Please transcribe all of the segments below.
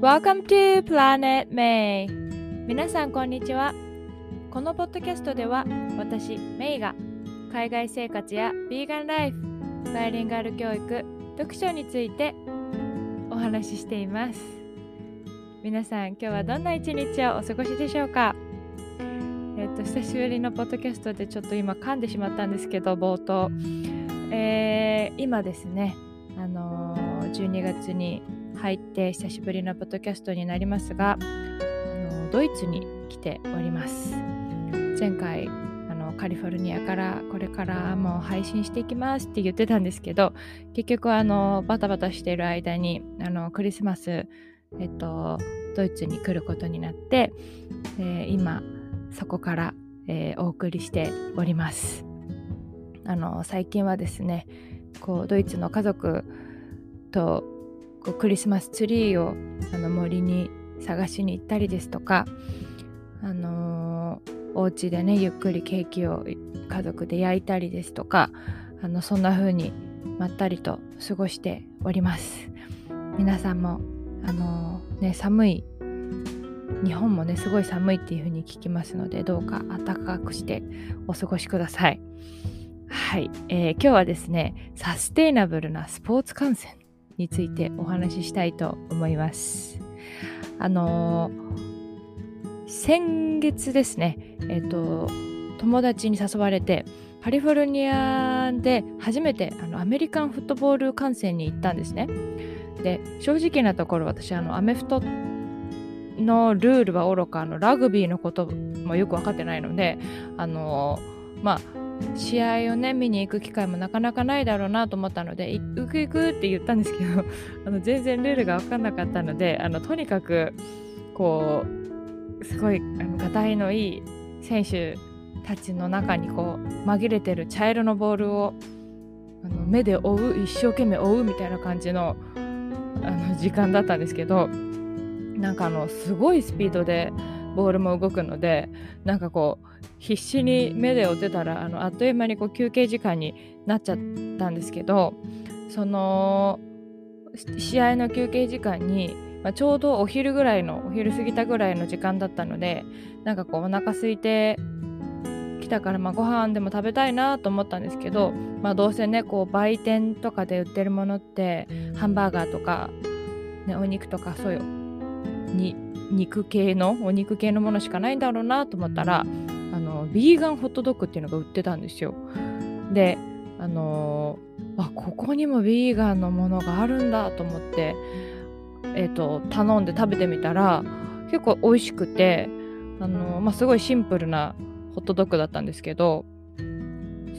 Welcome to Planet May. 皆さんこんにちは。このポッドキャストでは私メイが海外生活やビーガンライフバイリンガル教育読書についてお話ししています。皆さん今日はどんな一日をお過ごしでしょうか？えっ、と久しぶりのポッドキャストでちょっと今噛んでしまったんですけど冒頭、えー、今ですねあのー、12月に入って久しぶりのポッドキャストになりますがあのドイツに来ております。前回あのカリフォルニアからこれからもう配信していきますって言ってたんですけど結局あのバタバタしている間にあのクリスマスえっとドイツに来ることになって、えー、今そこから、えー、お送りしております。あの最近はですねこうドイツの家族とこうクリスマスツリーをあの森に探しに行ったりですとか、あのー、お家でねゆっくりケーキを家族で焼いたりですとかあのそんな風にまったりと過ごしております。皆さんもあのー、ね寒い日本もねすごい寒いっていう風に聞きますのでどうか暖かくしてお過ごしください。はい、えー、今日はですねサステイナブルなスポーツ観戦についてお話ししたいと思います。あのー、先月ですねえっ、と友達に誘われてカリフォルニアで初めてあのアメリカンフットボール観戦に行ったんですね。で正直なところ私あのアメフトのルールはおろかあのラグビーのこともよく分かってないのであのまあ試合をね見に行く機会もなかなかないだろうなと思ったので行く行くって言ったんですけど あの全然ルールが分かんなかったのであのとにかくこうすごいあのがたいのいい選手たちの中にこう紛れてる茶色のボールをあの目で追う一生懸命追うみたいな感じのあの時間だったんですけどなんかあのすごいスピードでボールも動くのでなんかこう必死に目で追ってたらあのあっという間にこう休憩時間になっちゃったんですけどその試合の休憩時間に、まあ、ちょうどお昼ぐらいのお昼過ぎたぐらいの時間だったのでなんかこうお腹空いてきたから、まあ、ご飯でも食べたいなと思ったんですけど、まあ、どうせねこう売店とかで売ってるものってハンバーガーとか、ね、お肉とかそういうに肉系のお肉系のものしかないんだろうなと思ったらビーガンホットドッグっていうのが売ってたんですよ。であのー、あここにもビーガンのものがあるんだと思って、えーと、頼んで食べてみたら結構美味しくて、あのー、まあ、すごいシンプルなホットドッグだったんですけど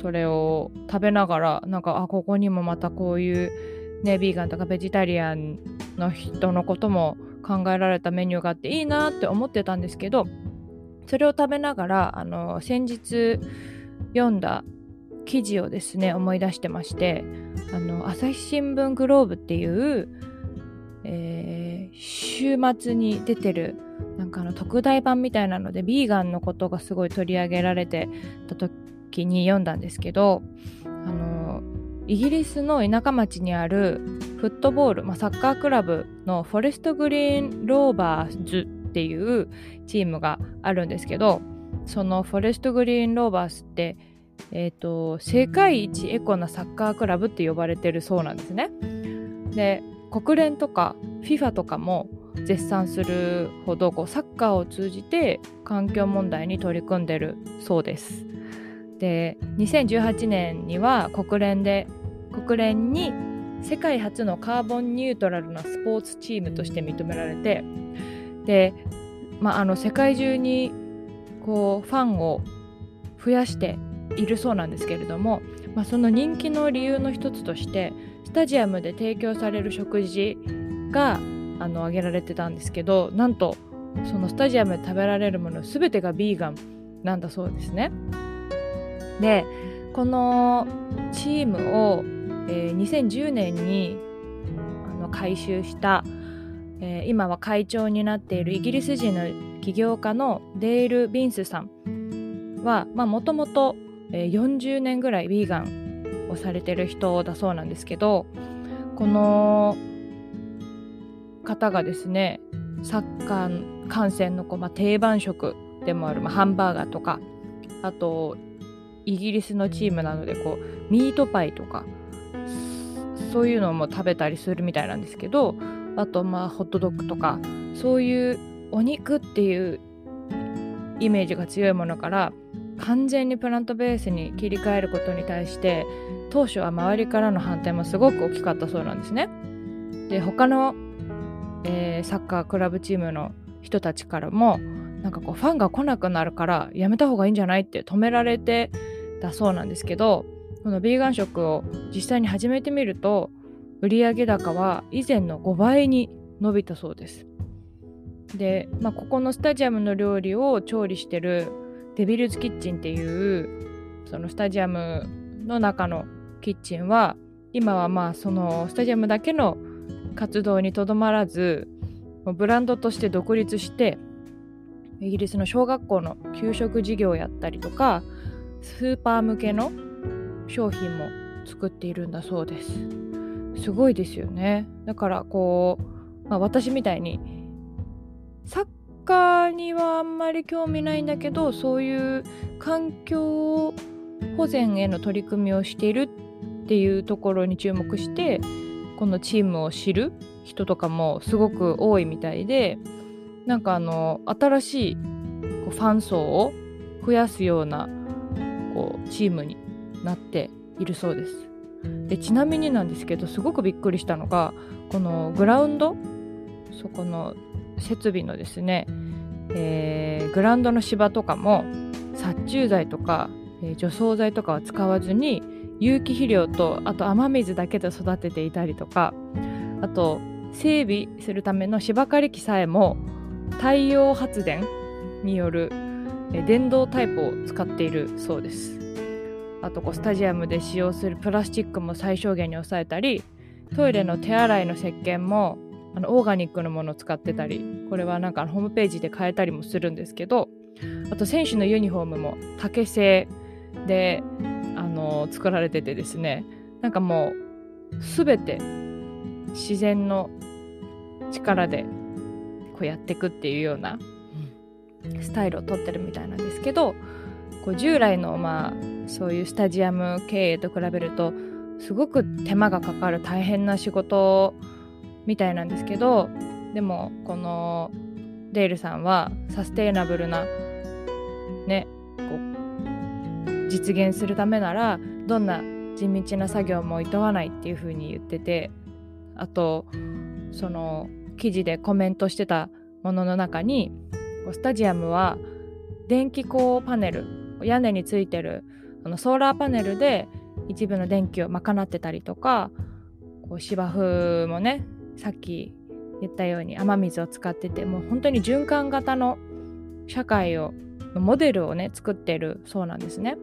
それを食べながらなんかあここにもまたこういうねビーガンとかベジタリアンの人のことも考えられたメニューがあっていいなって思ってたんですけどそれを食べながらあの先日読んだ記事をですね思い出してましてあの朝日新聞グローブっていう、えー、週末に出てるなんかあの特大版みたいなのでビーガンのことがすごい取り上げられてた時に読んだんですけどあのイギリスの田舎町にあるフットボール、まあ、サッカークラブのフォレストグリーンローバーズっていうチームがあるんですけどそのフォレストグリーンローバースって、えーと、世界一エコなサッカークラブって呼ばれてるそうなんですね。で国連とか FIFA とかも絶賛するほどこうサッカーを通じて環境問題に取り組んでるそうです。で2018年には国連で国連に世界初のカーボンニュートラルなスポーツチームとして認められてで、まあ、あの世界中にこうファンを増やしているそうなんですけれども、まあ、その人気の理由の一つとしてスタジアムで提供される食事があの挙げられてたんですけどなんとそのスタジアムで食べられるもの全てがビーガンなんだそうですね。でこのチームを、えー、2010年にあの改修したえー、今は会長になっているイギリス人の起業家のデール・ビンスさんはもともと40年ぐらいヴィーガンをされてる人だそうなんですけどこの方がですねサッカー観戦のこう、まあ、定番食でもある、まあ、ハンバーガーとかあとイギリスのチームなのでこうミートパイとかそういうのも食べたりするみたいなんですけどあとまあホットドッグとかそういうお肉っていうイメージが強いものから完全にプラントベースに切り替えることに対して当初は周りからの反対もすごく大きかったそうなんですね。で他の、えー、サッカークラブチームの人たちからもなんかこうファンが来なくなるからやめた方がいいんじゃないって止められてたそうなんですけどこのビーガン食を実際に始めてみると売上高は以前の5倍に伸びたそうです。で、まあ、ここのスタジアムの料理を調理してるデビルズキッチンっていうそのスタジアムの中のキッチンは今はまあそのスタジアムだけの活動にとどまらずブランドとして独立してイギリスの小学校の給食事業をやったりとかスーパー向けの商品も作っているんだそうですすごいですよねだからこう、まあ、私みたいにサッカーにはあんまり興味ないんだけどそういう環境保全への取り組みをしているっていうところに注目してこのチームを知る人とかもすごく多いみたいでなんかあの新しいこうファン層を増やすようなこうチームになっているそうです。でちなみになんですけどすごくびっくりしたのがこのグラウンドそこの設備のですね、えー、グラウンドの芝とかも殺虫剤とか、えー、除草剤とかは使わずに有機肥料とあと雨水だけで育てていたりとかあと整備するための芝刈り機さえも太陽発電による電動タイプを使っているそうです。あとこうスタジアムで使用するプラスチックも最小限に抑えたりトイレの手洗いの石鹸もあのオーガニックのものを使ってたりこれはなんかホームページで変えたりもするんですけどあと選手のユニフォームも竹製であの作られててですねなんかもう全て自然の力でこうやっていくっていうようなスタイルをとってるみたいなんですけどこう従来のまあそういうスタジアム経営と比べるとすごく手間がかかる大変な仕事みたいなんですけどでもこのデールさんはサステイナブルなねこう実現するためならどんな地道な作業もいとわないっていう風に言っててあとその記事でコメントしてたものの中にスタジアムは電気光パネル屋根についてるあのソーラーパネルで一部の電気を賄ってたりとかこう芝生もねさっき言ったように雨水を使っててもう本当に循環型の社会をモデルをね作ってるそうなんですね。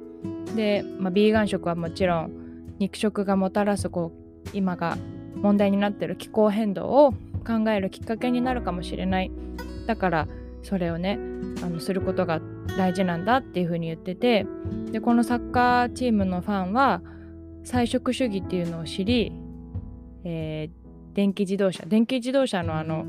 で、まあ、ビーガン食はもちろん肉食がもたらすこう今が問題になってる気候変動を考えるきっかけになるかもしれないだからそれをねあのすることが大事なんだっていうふうに言っててでこのサッカーチームのファンは菜食主義っていうのを知り、えー、電気自動車電気自動車のあの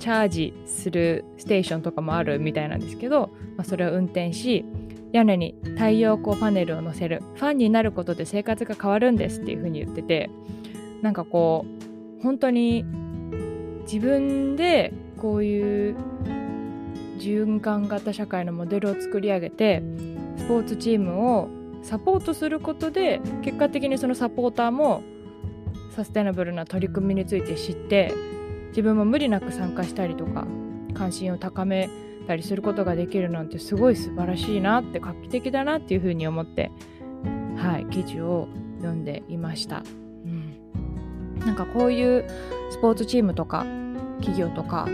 チャージするステーションとかもあるみたいなんですけど、まあ、それを運転し屋根に太陽光パネルを載せるファンになることで生活が変わるんですっていう風に言っててなんかこう本当に自分でこういう循環型社会のモデルを作り上げてスポーツチームをサポートすることで結果的にそのサポーターもサステナブルな取り組みについて知って自分も無理なく参加したりとか関心を高めたりすることができるなんてすごい素晴らしいなって画期的だなっていうふうに思って、はい、記事を読んでいました、うん、なんかこういうスポーツチームとか企業とか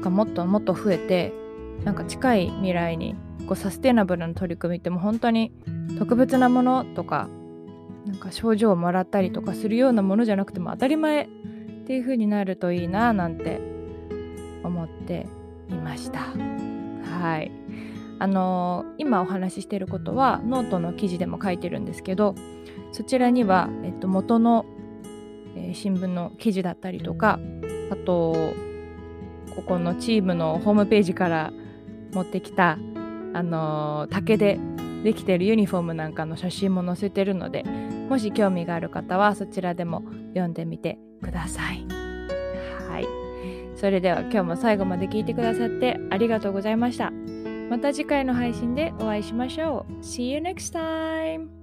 がもっともっと増えてなんか近い未来にこうサステナブルな取り組みってもう本当に特別なものとかなんか症状をもらったりとかするようなものじゃなくても当たり前っていう風になるといいななんて思っていました。はいあのー、今お話ししてることはノートの記事でも書いてるんですけどそちらには、えっと、元の、えー、新聞の記事だったりとかあとここのチームのホームページから持ってきたあの竹でできてるユニフォームなんかの写真も載せてるのでもし興味がある方はそちらでも読んでみてください。はい。それでは今日も最後まで聞いてくださってありがとうございました。また次回の配信でお会いしましょう。See you next time!